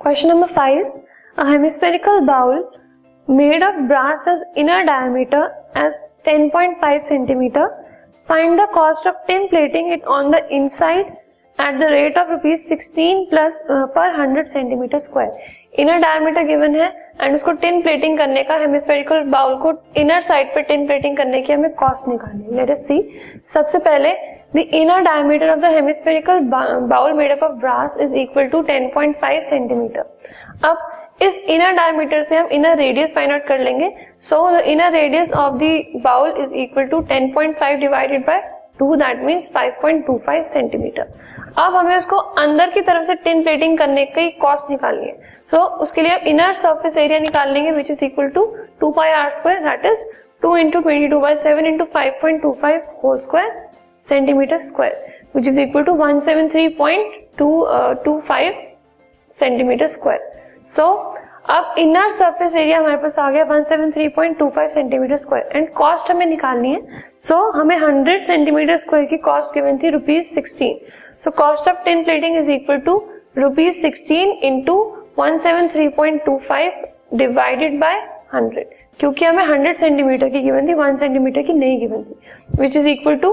Question number five hemispherical bowl made of brass as inner diameter as 10.5 centimetre find the cost of tin plating it on the inside at the rate of rupees sixteen plus per hundred centimetre square inner diameter given है and उसको tin plating करने का hemispherical bowl को inner side पर tin plating करने की हमें cost निकालनी लेट एस सी सबसे पहले the inner diameter of the hemispherical bowl made up of brass is equal to 10.5 centimetre अब इस इनर डायमीटर से हम इनर रेडियस फाइंड आउट कर लेंगे। So the inner radius of the bowl is equal to 10.5 divided by 2 that means 5.25 centimetre अब हमें उसको अंदर की तरफ़ से टिन प्लेटिंग करने की कॉस्ट निकालनी है। तो so, उसके लिए आप इनर सरफेस एरिया निकाल लेंगे which is equal to two pi R square that is two into twenty two by seven into five point two five whole square centimetre square which is equal to one seven three point two two five centimetre square so अब inner surface area हमारे पास आ गया 173.25 centimetre square and cost हमें निकालनी है। सो so, हमें 100 centimetre square की cost given थी rupees sixteen so cost of tin plating is equal to rupees sixteen into one seven three point two five divided by hundred क्योंकि हमें hundred centimetre की given थी वन सेंटीमीटर की नहीं given थी which is equal to